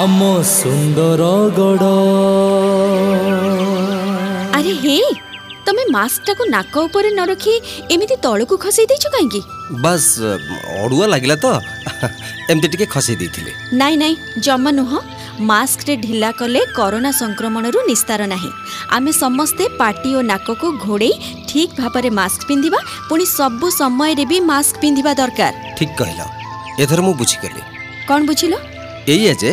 ଆମ ସୁନ୍ଦରଗଡ଼ ଆରେ ହେ ତମେ ମାସ୍କଟାକୁ ନାକ ଉପରେ ନ ରଖି ଏମିତି ତଳକୁ ଖସେଇ ଦେଇଛ କାହିଁକି ବାସ୍ ଅଡ଼ୁଆ ଲାଗିଲା ତ ଏମିତି ଟିକେ ଖସେଇ ଦେଇଥିଲି ନାଇଁ ନାଇଁ ଜମା ନୁହଁ ମାସ୍କରେ ଢିଲା କଲେ କରୋନା ସଂକ୍ରମଣରୁ ନିସ୍ତାର ନାହିଁ ଆମେ ସମସ୍ତେ ପାଟି ଓ ନାକକୁ ଘୋଡ଼େଇ ଠିକ୍ ଭାବରେ ମାସ୍କ ପିନ୍ଧିବା ପୁଣି ସବୁ ସମୟରେ ବି ମାସ୍କ ପିନ୍ଧିବା ଦରକାର ଠିକ୍ କହିଲ ଏଥର ମୁଁ ବୁଝିଗଲି କ'ଣ ବୁଝିଲ ଏଇଆ ଯେ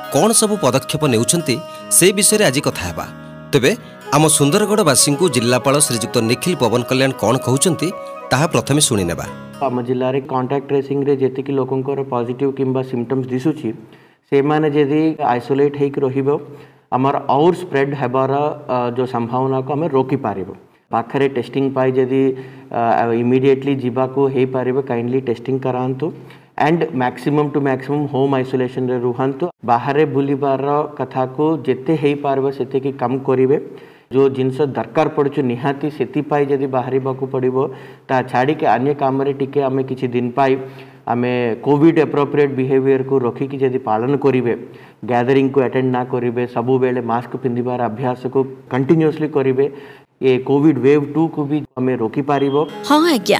କ'ଣ ସବୁ ପଦକ୍ଷେପ ନେଉଛନ୍ତି ସେ ବିଷୟରେ ଆଜି କଥା ହେବା ତେବେ ଆମ ସୁନ୍ଦରଗଡ଼ବାସୀଙ୍କୁ ଜିଲ୍ଲାପାଳ ଶ୍ରୀଯୁକ୍ତ ନିଖିଲ ପବନ କଲ୍ୟାଣ କ'ଣ କହୁଛନ୍ତି ତାହା ପ୍ରଥମେ ଶୁଣିନେବା ଆମ ଜିଲ୍ଲାରେ କଣ୍ଟାକ୍ଟ ଟ୍ରେସିଂରେ ଯେତିକି ଲୋକଙ୍କର ପଜିଟିଭ୍ କିମ୍ବା ସିମ୍ପଟମ୍ସ ଦିଶୁଛି ସେମାନେ ଯଦି ଆଇସୋଲେଟ୍ ହେଇକି ରହିବ ଆମର ଆହୁରି ସ୍ପ୍ରେଡ୍ ହେବାର ଯେଉଁ ସମ୍ଭାବନାକୁ ଆମେ ରୋକିପାରିବୁ ପାଖରେ ଟେଷ୍ଟିଂ ପାଇଁ ଯଦି ଇମିଡ଼ିଏଟଲି ଯିବାକୁ ହେଇପାରିବ କାଇଣ୍ଡଲି ଟେଷ୍ଟିଂ କରାନ୍ତୁ and maximum to maximum home isolation रे रुहतु बाहर बुलबार कथा को जिते हो पार से कम करेंगे जो जिनस दरकार पड़ू निहाती से जदि बाहर पड़ो ता छाड़ी अन्य कम आम कि दिन पाई आम कोविड एप्रोप्रिएट बिहेवियर को रखिक जब पालन करेंगे गैदरिंग को अटेंड ना करेंगे सब बेले मस्क पिंधार अभ्यास को कंटिन्यूसली करेंगे ये कोविड वेव टू को भी हमें रोकी पार हाँ आज्ञा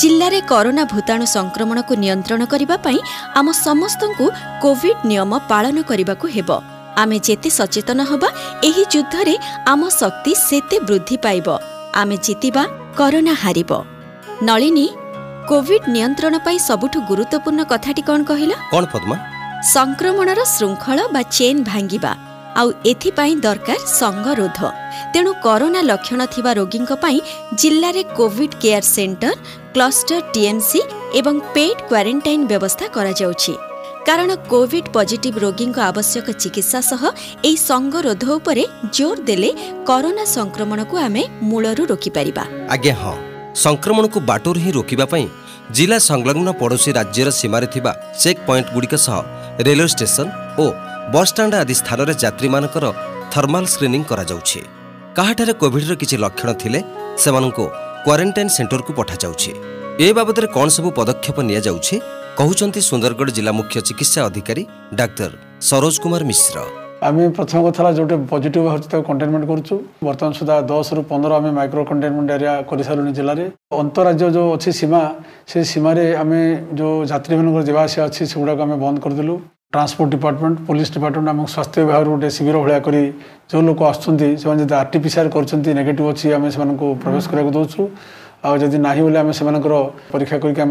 ଜିଲ୍ଲାରେ କରୋନା ଭୂତାଣୁ ସଂକ୍ରମଣକୁ ନିୟନ୍ତ୍ରଣ କରିବା ପାଇଁ ଆମ ସମସ୍ତଙ୍କୁ କୋଭିଡ୍ ନିୟମ ପାଳନ କରିବାକୁ ହେବ ଆମେ ଯେତେ ସଚେତନ ହେବା ଏହି ଯୁଦ୍ଧରେ ଆମ ଶକ୍ତି ସେତେ ବୃଦ୍ଧି ପାଇବ ଆମେ ଜିତିବା କରୋନା ହାରିବ ନଳିନୀ କୋଭିଡ୍ ନିୟନ୍ତ୍ରଣ ପାଇଁ ସବୁଠୁ ଗୁରୁତ୍ୱପୂର୍ଣ୍ଣ କଥାଟି କ'ଣ କହିଲ କ'ଣ ସଂକ୍ରମଣର ଶୃଙ୍ଖଳ ବା ଚେନ୍ ଭାଙ୍ଗିବା ଆଉ ଏଥିପାଇଁ ଦରକାର ସଙ୍ଗରୋଧ ତେଣୁ କରୋନା ଲକ୍ଷଣ ଥିବା ରୋଗୀଙ୍କ ପାଇଁ ଜିଲ୍ଲାରେ covid care centre cluster TMC ଏବଂ ପେଡ୍ କ୍ୱାରେଣ୍ଟାଇନ୍ ବ୍ୟବସ୍ଥା କରାଯାଉଛି କାରଣ କୋଭିଡ୍ ପଜିଟିଭ୍ ରୋଗୀଙ୍କ ଆବଶ୍ୟକ ଚିକିତ୍ସା ସହ ଏହି ସଙ୍ଗରୋଧ ଉପରେ ଜୋର୍ ଦେଲେ କରୋନା ସଂକ୍ରମଣକୁ ଆମେ ମୂଳରୁ ରୋକିପାରିବା ଆଜ୍ଞା ହଁ ସଂକ୍ରମଣକୁ ବାଟରୁ ହିଁ ରୋକିବା ପାଇଁ ଜିଲ୍ଲା ସଂଲଗ୍ନ ପଡ଼ୋଶୀ ରାଜ୍ୟର ସୀମାରେ ଥିବା ଚେକ୍ ପଏଣ୍ଟଗୁଡ଼ିକ ସହ ରେଲୱେ ଷ୍ଟେସନ୍ ଓ ବସ୍ଷ୍ଟାଣ୍ଡ ଆଦି ସ୍ଥାନରେ ଯାତ୍ରୀମାନଙ୍କର ଥର୍ମାଲ୍ ସ୍କ୍ରିନିଂ କରାଯାଉଛି କାହାଠାରେ କୋଭିଡ୍ର କିଛି ଲକ୍ଷଣ ଥିଲେ ସେମାନଙ୍କୁ କ୍ୱାରେଣ୍ଟାଇନ୍ ସେଣ୍ଟରକୁ ପଠାଯାଉଛି ଏ ବାବଦରେ କ'ଣ ସବୁ ପଦକ୍ଷେପ ନିଆଯାଉଛି କହୁଛନ୍ତି ସୁନ୍ଦରଗଡ଼ ଜିଲ୍ଲା ମୁଖ୍ୟ ଚିକିତ୍ସା ଅଧିକାରୀ ଡାକ୍ତର ସରୋଜ କୁମାର ମିଶ୍ର ଆମେ ପ୍ରଥମ କଥା হল যেটা পজিটিভ হচ্ছে তাকে কন্টেনমেন্ট করছু বর্তমান সুদ্ধা দশ রু পনেরো আমি মাইক্রো কন্টেনমেন্ট এরিয়া করে সারু জেলার অন্তরাজ্য যে অছি সীমা সে সীমার আমি যে যাত্রী মানুষ যা আসা অছি সেগুলো ट्रांसपोर्ट डिपार्टमेंट पुलिस डिपार्टमेंट और स्वास्थ्य विभाग गोटे शिविर भाया कर जो लोग आसुँचे जब आर टी पीसीआर करते नेगेट अच्छी आम से प्रवेश करा दौचु आदि ना बोले आम से परीक्षा करके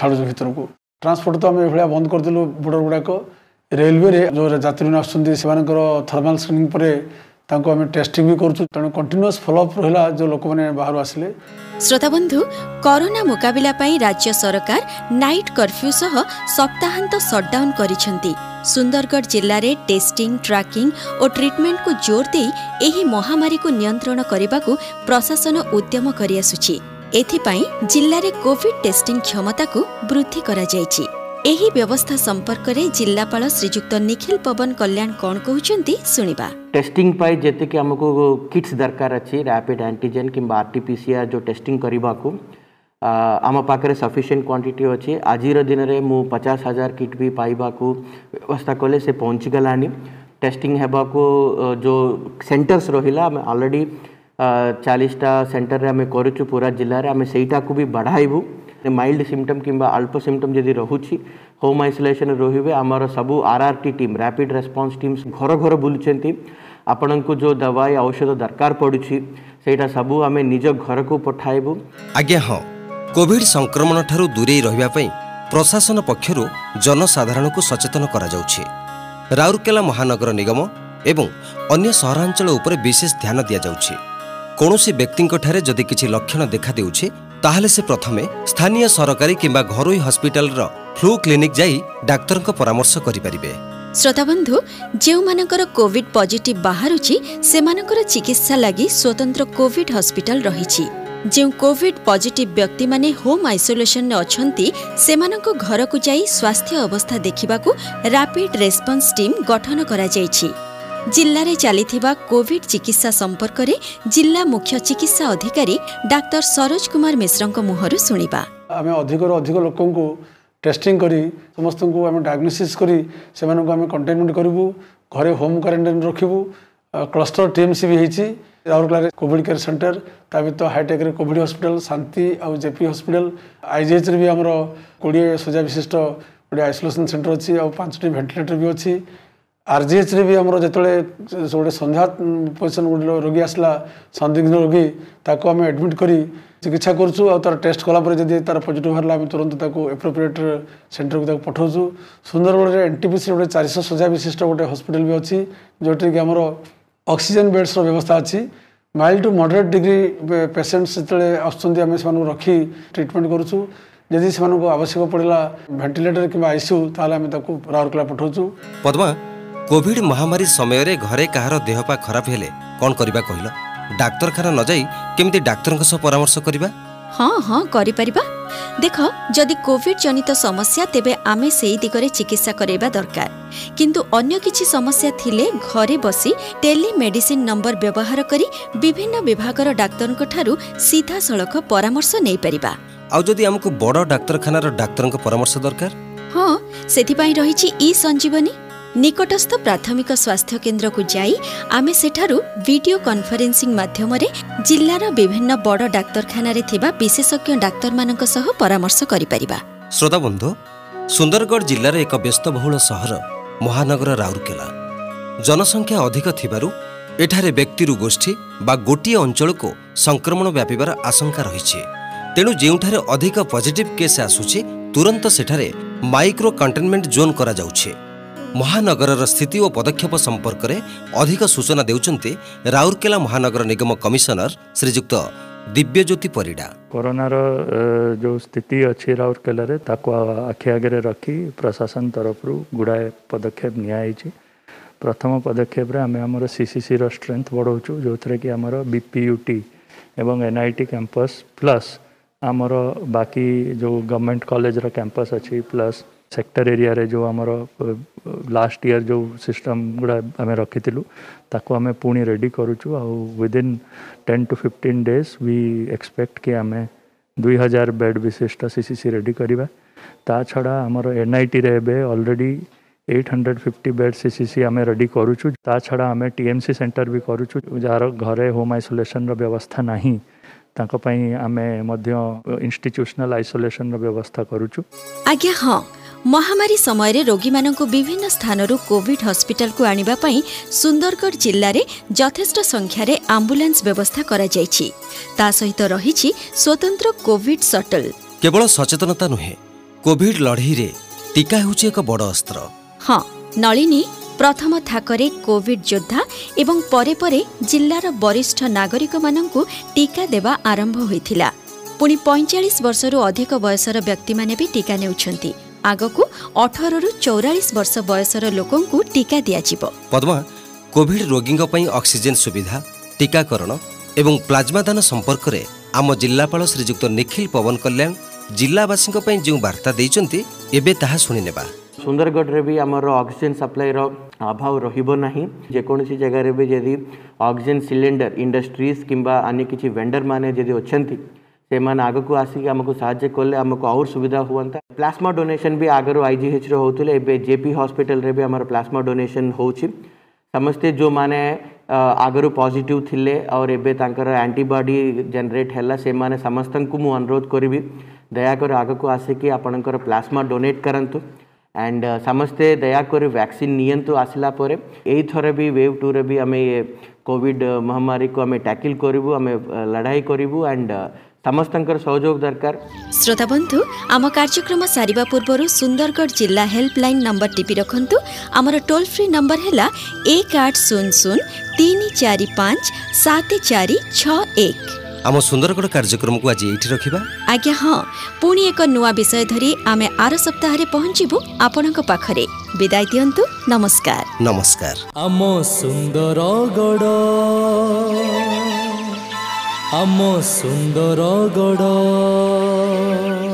छाड़ू भितर को ट्रांसपोर्ट तो आम ये बंद करदेलु बॉर्डर गुड़ाक रेलवे जो यात्री आसुँच थर्माल स्क्रीनिंग पर ତାଙ୍କୁ ଆମେ ଟେଷ୍ଟିଂ ବି କରୁଛୁ ତେଣୁ କଣ୍ଟିନ୍ୟୁଅସ୍ ଫଲୋଅପ୍ ରହିଲା ଯେଉଁ ଲୋକମାନେ ବାହାରୁ ଆସିଲେ ଶ୍ରୋତାବନ୍ଧୁ କରୋନା ମୁକାବିଲା ପାଇଁ ରାଜ୍ୟ ସରକାର ନାଇଟ୍ କର୍ଫ୍ୟୁ ସହ ସପ୍ତାହାନ୍ତ ସଟ୍ଡାଉନ୍ କରିଛନ୍ତି ସୁନ୍ଦରଗଡ଼ ଜିଲ୍ଲାରେ ଟେଷ୍ଟିଂ ଟ୍ରାକିଂ ଓ ଟ୍ରିଟମେଣ୍ଟକୁ ଜୋର ଦେଇ ଏହି ମହାମାରୀକୁ ନିୟନ୍ତ୍ରଣ କରିବାକୁ ପ୍ରଶାସନ ଉଦ୍ୟମ କରିଆସୁଛି ଏଥିପାଇଁ ଜିଲ୍ଲାରେ କୋଭିଡ୍ ଟେଷ୍ଟିଂ କ୍ଷମତାକୁ ବୃଦ୍ଧି କରାଯାଇଛି एही व्यवस्था संपर्क रे जिल्लापाल श्रीजुक्त निखिल पवन कल्याण कौन कहते सुनिबा टेस्टिंग पाए हमको किट्स दरकार अछि रैपिड एंटीजन किंबा आरटीपीसीआर जो टेस्टिंग करबा को आम पाखे सफिसीयंट क्वांटिटी अच्छे आज दिन में मु पचास हजार किट भी पाइबा को व्यवस्था कले से पहुँचगला टेस्टिंग हेबा को जो सेंटर्स रहिला हमें ऑलरेडी चालीसटा सेंटर रे हमें करूचु जिले में आम से भी बढ़ाबू ମାଇଲ୍ଡ ସିମ୍ପଟମ୍ କିମ୍ବା ଅଳ୍ପ ସିମ୍ପଟମ୍ ଯଦି ରହୁଛି ହୋମ୍ ଆଇସୋଲେସନ୍ରେ ରହିବେ ଆମର ସବୁ R R T team rapid response team ଘର ଘର ବୁଲୁଛନ୍ତି ଆପଣଙ୍କୁ ଯେଉଁ ଦବାଇ ଔଷଧ ଦରକାର ପଡ଼ୁଛି ସେଇଟା ସବୁ ଆମେ ନିଜ ଘରକୁ ପଠାଇବୁ ଆଜ୍ଞା ହଁ କୋଭିଡ ସଂକ୍ରମଣ ଠାରୁ ଦୂରେଇ ରହିବା ପାଇଁ ପ୍ରଶାସନ ପକ୍ଷରୁ ଜନସାଧାରଣଙ୍କୁ ସଚେତନ କରାଯାଉଛି ରାଉରକେଲା ମହାନଗର ନିଗମ ଏବଂ ଅନ୍ୟ ସହରାଞ୍ଚଳ ଉପରେ ବିଶେଷ ଧ୍ୟାନ ଦିଆଯାଉଛି କୌଣସି ବ୍ୟକ୍ତିଙ୍କଠାରେ ଯଦି କିଛି ଲକ୍ଷଣ ଦେଖାଦେଉଛି ତାହେଲେ ସେ ପ୍ରଥମେ ସ୍ଥାନୀୟ ସରକାରୀ କିମ୍ବା ଘରୋଇ ହସ୍ପିଟାଲର ଫ୍ଲୁ କ୍ଲିନିକ୍ ଯାଇ ଡାକ୍ତରଙ୍କ ପରାମର୍ଶ କରିପାରିବେ ଶ୍ରୋତାବନ୍ଧୁ ଯେଉଁମାନଙ୍କର କୋଭିଡ୍ ପଜିଟିଭ୍ ବାହାରୁଛି ସେମାନଙ୍କର ଚିକିତ୍ସା ଲାଗି ସ୍ୱତନ୍ତ୍ର କୋଭିଡ୍ ହସ୍ପିଟାଲ ରହିଛି ଯେଉଁ କୋଭିଡ୍ ପଜିଟିଭ୍ ବ୍ୟକ୍ତିମାନେ ହୋମ୍ ଆଇସୋଲେସନରେ ଅଛନ୍ତି ସେମାନଙ୍କ ଘରକୁ ଯାଇ ସ୍ୱାସ୍ଥ୍ୟ ଅବସ୍ଥା ଦେଖିବାକୁ ରାପିଡ୍ ରେସ୍ପନ୍ସ ଟିମ୍ ଗଠନ କରାଯାଇଛି ଜିଲ୍ଲାରେ ଚାଲିଥିବା କୋଭିଡ୍ ଚିକିତ୍ସା ସମ୍ପର୍କରେ ଜିଲ୍ଲା ମୁଖ୍ୟ ଚିକିତ୍ସା ଅଧିକାରୀ ଡାକ୍ତର ସରୋଜ କୁମାର ମିଶ୍ରଙ୍କ ମୁହଁରୁ ଶୁଣିବା ଆମେ ଅଧିକରୁ ଅଧିକ ଲୋକଙ୍କୁ ଟେଷ୍ଟିଂ କରି ସମସ୍ତଙ୍କୁ ଆମେ ଡାୟଗ୍ନୋସିସ୍ କରି ସେମାନଙ୍କୁ ଆମେ କଣ୍ଟେନମେଣ୍ଟ କରିବୁ ଘରେ ହୋମ୍ କ୍ୱାରେଣ୍ଟାଇନ୍ ରଖିବୁ କ୍ଲଷ୍ଟର ଟିଏମ୍ସି ବି ହେଇଛି ରାଉରକେଲାରେ କୋଭିଡ୍ କେୟାର ସେଣ୍ଟର ତା ବ୍ୟତୀତ ହାଇଟେକ୍ରେ କୋଭିଡ୍ ହସ୍ପିଟାଲ ଶାନ୍ତି ଆଉ ଜେପି ହସ୍ପିଟାଲ ଆଇଜିଏଚ୍ରେ ବି ଆମର କୋଡ଼ିଏ ଶଯ୍ୟା ବିଶିଷ୍ଟ ଗୋଟେ ଆଇସୋଲେସନ୍ ସେଣ୍ଟର ଅଛି ଆଉ ପାଞ୍ଚଟି ଭେଣ୍ଟିଲେଟର ବି ଅଛି ଆର୍ଜିଏଚ୍ରେ ବି ଆମର ଯେତେବେଳେ ଗୋଟେ ସନ୍ଧ୍ୟା ପେସେଣ୍ଟ ଗୋଟେ ରୋଗୀ ଆସିଲା ସନ୍ଦିଗ୍ଧ ରୋଗୀ ତାକୁ ଆମେ ଆଡ଼ମିଟ୍ କରି ଚିକିତ୍ସା କରୁଛୁ ଆଉ ତା'ର ଟେଷ୍ଟ କଲା ପରେ ଯଦି ତା'ର ପଜିଟିଭ୍ ବାହାରିଲା ଆମେ ତୁରନ୍ତ ତାକୁ ଏପ୍ରୋପ୍ରିଏଟ୍ ସେଣ୍ଟରକୁ ତାକୁ ପଠାଉଛୁ ସୁନ୍ଦରଗଡ଼ରେ ଏନ୍ଟିପିସିରେ ଗୋଟେ ଚାରିଶହ ଶଯ୍ୟା ବିଶିଷ୍ଟ ଗୋଟେ ହସ୍ପିଟାଲ ବି ଅଛି ଯେଉଁଠିକି ଆମର ଅକ୍ସିଜେନ୍ ବେଡ୍ସର ବ୍ୟବସ୍ଥା ଅଛି mild to moderate degree patients ଯେତେବେଳେ ଆସୁଛନ୍ତି ଆମେ ସେମାନଙ୍କୁ ରଖି ଟ୍ରିଟମେଣ୍ଟ କରୁଛୁ ଯଦି ସେମାନଙ୍କୁ ଆବଶ୍ୟକ ପଡ଼ିଲା ଭେଣ୍ଟିଲେଟର କିମ୍ବା ଆଇସିୟୁ ତାହେଲେ ଆମେ ତାକୁ ରାଉରକେଲା ପଠାଉଛୁ ପଦ୍ମା କୋଭିଡ୍ ମହାମାରୀ ସମୟରେ ଘରେ କାହାର ଦେହପା ଖରାପ ହେଲେ କ'ଣ କରିବା କହିଲ ଡାକ୍ତରଖାନା ନ ଯାଇ କେମିତି ଡାକ୍ତରଙ୍କ ସହ ପରାମର୍ଶ କରିବା ହଁ ହଁ କରିପାରିବା ଦେଖ ଯଦି କୋଭିଡ୍ ଜନିତ ସମସ୍ୟା ତେବେ ଆମେ ସେହି ଦିଗରେ ଚିକିତ୍ସା କରାଇବା ଦରକାର କିନ୍ତୁ ଅନ୍ୟ କିଛି ସମସ୍ୟା ଥିଲେ ଘରେ ବସି ଟେଲିମେଡିସିନ୍ ନମ୍ବର ବ୍ୟବହାର କରି ବିଭିନ୍ନ ବିଭାଗର ଡାକ୍ତରଙ୍କଠାରୁ ସିଧାସଳଖ ପରାମର୍ଶ ନେଇପାରିବା ଆଉ ଯଦି ଆମକୁ ବଡ଼ ଡାକ୍ତରଖାନାର ଡାକ୍ତରଙ୍କ ପରାମର୍ଶ ଦରକାର ହଁ ସେଥିପାଇଁ ରହିଛି ଇ ସଞ୍ଜୀବନୀ ନିକଟସ୍ଥ ପ୍ରାଥମିକ ସ୍ୱାସ୍ଥ୍ୟ କେନ୍ଦ୍ରକୁ ଯାଇ ଆମେ ସେଠାରୁ ଭିଡ଼ିଓ କନଫରେନ୍ସିଂ ମାଧ୍ୟମରେ ଜିଲ୍ଲାର ବିଭିନ୍ନ ବଡ଼ ଡାକ୍ତରଖାନାରେ ଥିବା ବିଶେଷଜ୍ଞ ଡାକ୍ତରମାନଙ୍କ ସହ ପରାମର୍ଶ କରିପାରିବା ଶ୍ରୋତାବନ୍ଧୁ ସୁନ୍ଦରଗଡ଼ ଜିଲ୍ଲାର ଏକ ବ୍ୟସ୍ତବହୁଳ ସହର ମହାନଗର ରାଉରକେଲା ଜନସଂଖ୍ୟା ଅଧିକ ଥିବାରୁ ଏଠାରେ ବ୍ୟକ୍ତିରୁ ଗୋଷ୍ଠୀ ବା ଗୋଟିଏ ଅଞ୍ଚଳକୁ ସଂକ୍ରମଣ ବ୍ୟାପିବାର ଆଶଙ୍କା ରହିଛି ତେଣୁ ଯେଉଁଠାରେ ଅଧିକ ପଜିଟିଭ୍ କେସ୍ ଆସୁଛି ତୁରନ୍ତ ସେଠାରେ ମାଇକ୍ରୋ କଣ୍ଟେନମେଣ୍ଟ ଜୋନ୍ କରାଯାଉଛି ମହାନଗରର ସ୍ଥିତି ଓ ପଦକ୍ଷେପ ସମ୍ପର୍କରେ ଅଧିକ ସୂଚନା ଦେଉଛନ୍ତି ରାଉରକେଲା ମହାନଗର ନିଗମ କମିଶନର ଶ୍ରୀଯୁକ୍ତ ଦିବ୍ୟଜ୍ୟୋତି ପରିଡ଼ା କରୋନାର ଯେଉଁ ସ୍ଥିତି ଅଛି ରାଉରକେଲାରେ ତାକୁ ଆଖି ଆଗରେ ରଖି ପ୍ରଶାସନ ତରଫରୁ ଗୁଡ଼ାଏ ପଦକ୍ଷେପ ନିଆହେଇଛି ପ୍ରଥମ ପଦକ୍ଷେପରେ ଆମେ ଆମର ସିସିସିର ଷ୍ଟ୍ରେଙ୍ଥ ବଢ଼ାଉଛୁ ଯେଉଁଥିରେ କି ଆମର ବିପିୟୁଟି ଏବଂ ଏନ୍ଆଇଟି କ୍ୟାମ୍ପସ୍ ପ୍ଲସ୍ ଆମର ବାକି ଯେଉଁ ଗଭର୍ଣ୍ଣମେଣ୍ଟ କଲେଜର କ୍ୟାମ୍ପସ୍ ଅଛି ପ୍ଲସ୍ सेक्टर एरिया रे जो आम लास्ट ईयर जो सिस्टम गुड़ा आम रखीलु ताको आम पुणी रेडी करुचु आदिन ten to fifteen days we expect कि आम दुई हजार बेड विशिष्ट सीसीसी रेडी करवा ता छड़ा आमर एन आई टी एवं eight hundred fifty bed C C आम रेडी करुचु ता छड़ा आम टीएमसी सेन्टर भी करुचु जार घरे होम आइसोलेसन व्यवस्था नहीं ତାଙ୍କ ପାଇଁ ଆମେ ମଧ୍ୟ ଇନଷ୍ଟିଚ୍ୟୁସନାଲ ଆଇସୋଲେସନର ବ୍ୟବସ୍ଥା କରୁଛୁ ଆଜ୍ଞା ହଁ ମହାମାରୀ ସମୟରେ ରୋଗୀମାନଙ୍କୁ ବିଭିନ୍ନ ସ୍ଥାନରୁ କୋଭିଡ୍ ହସ୍ପିଟାଲକୁ ଆଣିବା ପାଇଁ ସୁନ୍ଦରଗଡ଼ ଜିଲ୍ଲାରେ ଯଥେଷ୍ଟ ସଂଖ୍ୟାରେ ଆମ୍ବୁଲାନ୍ସ ବ୍ୟବସ୍ଥା କରାଯାଇଛି ତା ସହିତ ରହିଛି ସ୍ୱତନ୍ତ୍ର କୋଭିଡ୍ ସଟଲ କେବଳ ସଚେତନତା ନୁହେଁ କୋଭିଡ୍ ଲଢ଼େଇରେ ଟିକା ହେଉଛି ଏକ ବଡ଼ ଅସ୍ତ୍ର ହଁ ନଳିନୀ ପ୍ରଥମ ଥାକରେ କୋଭିଡ୍ ଯୋଦ୍ଧା ଏବଂ ପରେ ପରେ ଜିଲ୍ଲାର ବରିଷ୍ଠ ନାଗରିକମାନଙ୍କୁ ଟିକା ଦେବା ଆରମ୍ଭ ହୋଇଥିଲା ପୁଣି ପଇଁଚାଳିଶ ବର୍ଷରୁ ଅଧିକ ବୟସର ବ୍ୟକ୍ତିମାନେ ବି ଟିକା ନେଉଛନ୍ତି ଆଗକୁ ଅଠରରୁ ଚଉରାଳିଶ ବର୍ଷ ବୟସର ଲୋକଙ୍କୁ ଟିକା ଦିଆଯିବ ପଦ୍ମା କୋଭିଡ୍ ରୋଗୀଙ୍କ ପାଇଁ ଅକ୍ସିଜେନ୍ ସୁବିଧା ଟିକାକରଣ ଏବଂ ପ୍ଲାଜମା ଦାନ ସମ୍ପର୍କରେ ଆମ ଜିଲ୍ଲାପାଳ ଶ୍ରୀଯୁକ୍ତ ନିଖିଲ ପବନ କଲ୍ୟାଣ ଜିଲ୍ଲାବାସୀଙ୍କ ପାଇଁ ଯେଉଁ ବାର୍ତ୍ତା ଦେଇଛନ୍ତି ଏବେ ତାହା ଶୁଣିନେବା सुंदरगढ़ भी आम अक्सीजेन सप्लाईर अभाव रही जेकोसी जगार भी जदि अक्सीजेन सिलिंडर इंडस्ट्रीज कि अन्य किसी वेंडर मैंने जी अच्छा से मैंने आगक आसिक आमको सामक और सुविधा हाँ प्लास्मा डोनेसन भी आगे आई जी एच रोते जेपी हस्पिटाल भी आम प्लास्मा डोनेसन हो समस्ते जो मैंने आगर पजिट थे और एवंतर आंटीबडी जेनेट है से समस्त को मुझ अनुरोध करी दयाकर आगक आसिकी आपण प्लास्मा डोनेट करूँ ଆଣ୍ଡ ସମସ୍ତେ ଦୟାକରି ଭ୍ୟାକ୍ସିନ୍ ନିଅନ୍ତୁ ଆସିଲା ପରେ ଏଇଥର ବି ୱେଭ୍ ଟୁରେ ବି ଆମେ ଏ କୋଭିଡ଼ ମହାମାରୀକୁ ଆମେ ଟ୍ୟାକିଲ୍ କରିବୁ ଆମେ ଲଢ଼ାଇ କରିବୁ ଆଣ୍ଡ ସମସ୍ତଙ୍କର ସହଯୋଗ ଦରକାର ଶ୍ରୋତା ବନ୍ଧୁ ଆମ କାର୍ଯ୍ୟକ୍ରମ ସାରିବା ପୂର୍ବରୁ ସୁନ୍ଦରଗଡ଼ ଜିଲ୍ଲା ହେଲ୍ପଲାଇନ୍ ନମ୍ବର ଟିପି ରଖନ୍ତୁ ଆମର ଟୋଲ୍ ଫ୍ରି ନମ୍ବର ହେଲା ଏକ ଆଠ ଶୂନ ଶୂନ ତିନି ଚାରି ପାଞ୍ଚ ସାତ ଚାରି ଛଅ ଏକ ଆମ ସୁନ୍ଦରଗଡ଼ କାର୍ଯ୍ୟକ୍ରମକୁ ଆଜି ଏଇଠି ରଖିବା ଆଜ୍ଞା ହଁ ପୁଣି ଏକ ନୂଆ ବିଷୟ ଧରି ଆମେ ଆର ସପ୍ତାହରେ ପହଞ୍ଚିବୁ ଆପଣଙ୍କ ପାଖରେ ବିଦାୟ ଦିଅନ୍ତୁ ନମସ୍କାର ନମସ୍କାର ଆମ ସୁନ୍ଦରଗଡ଼ ଆମ ସୁନ୍ଦରଗଡ଼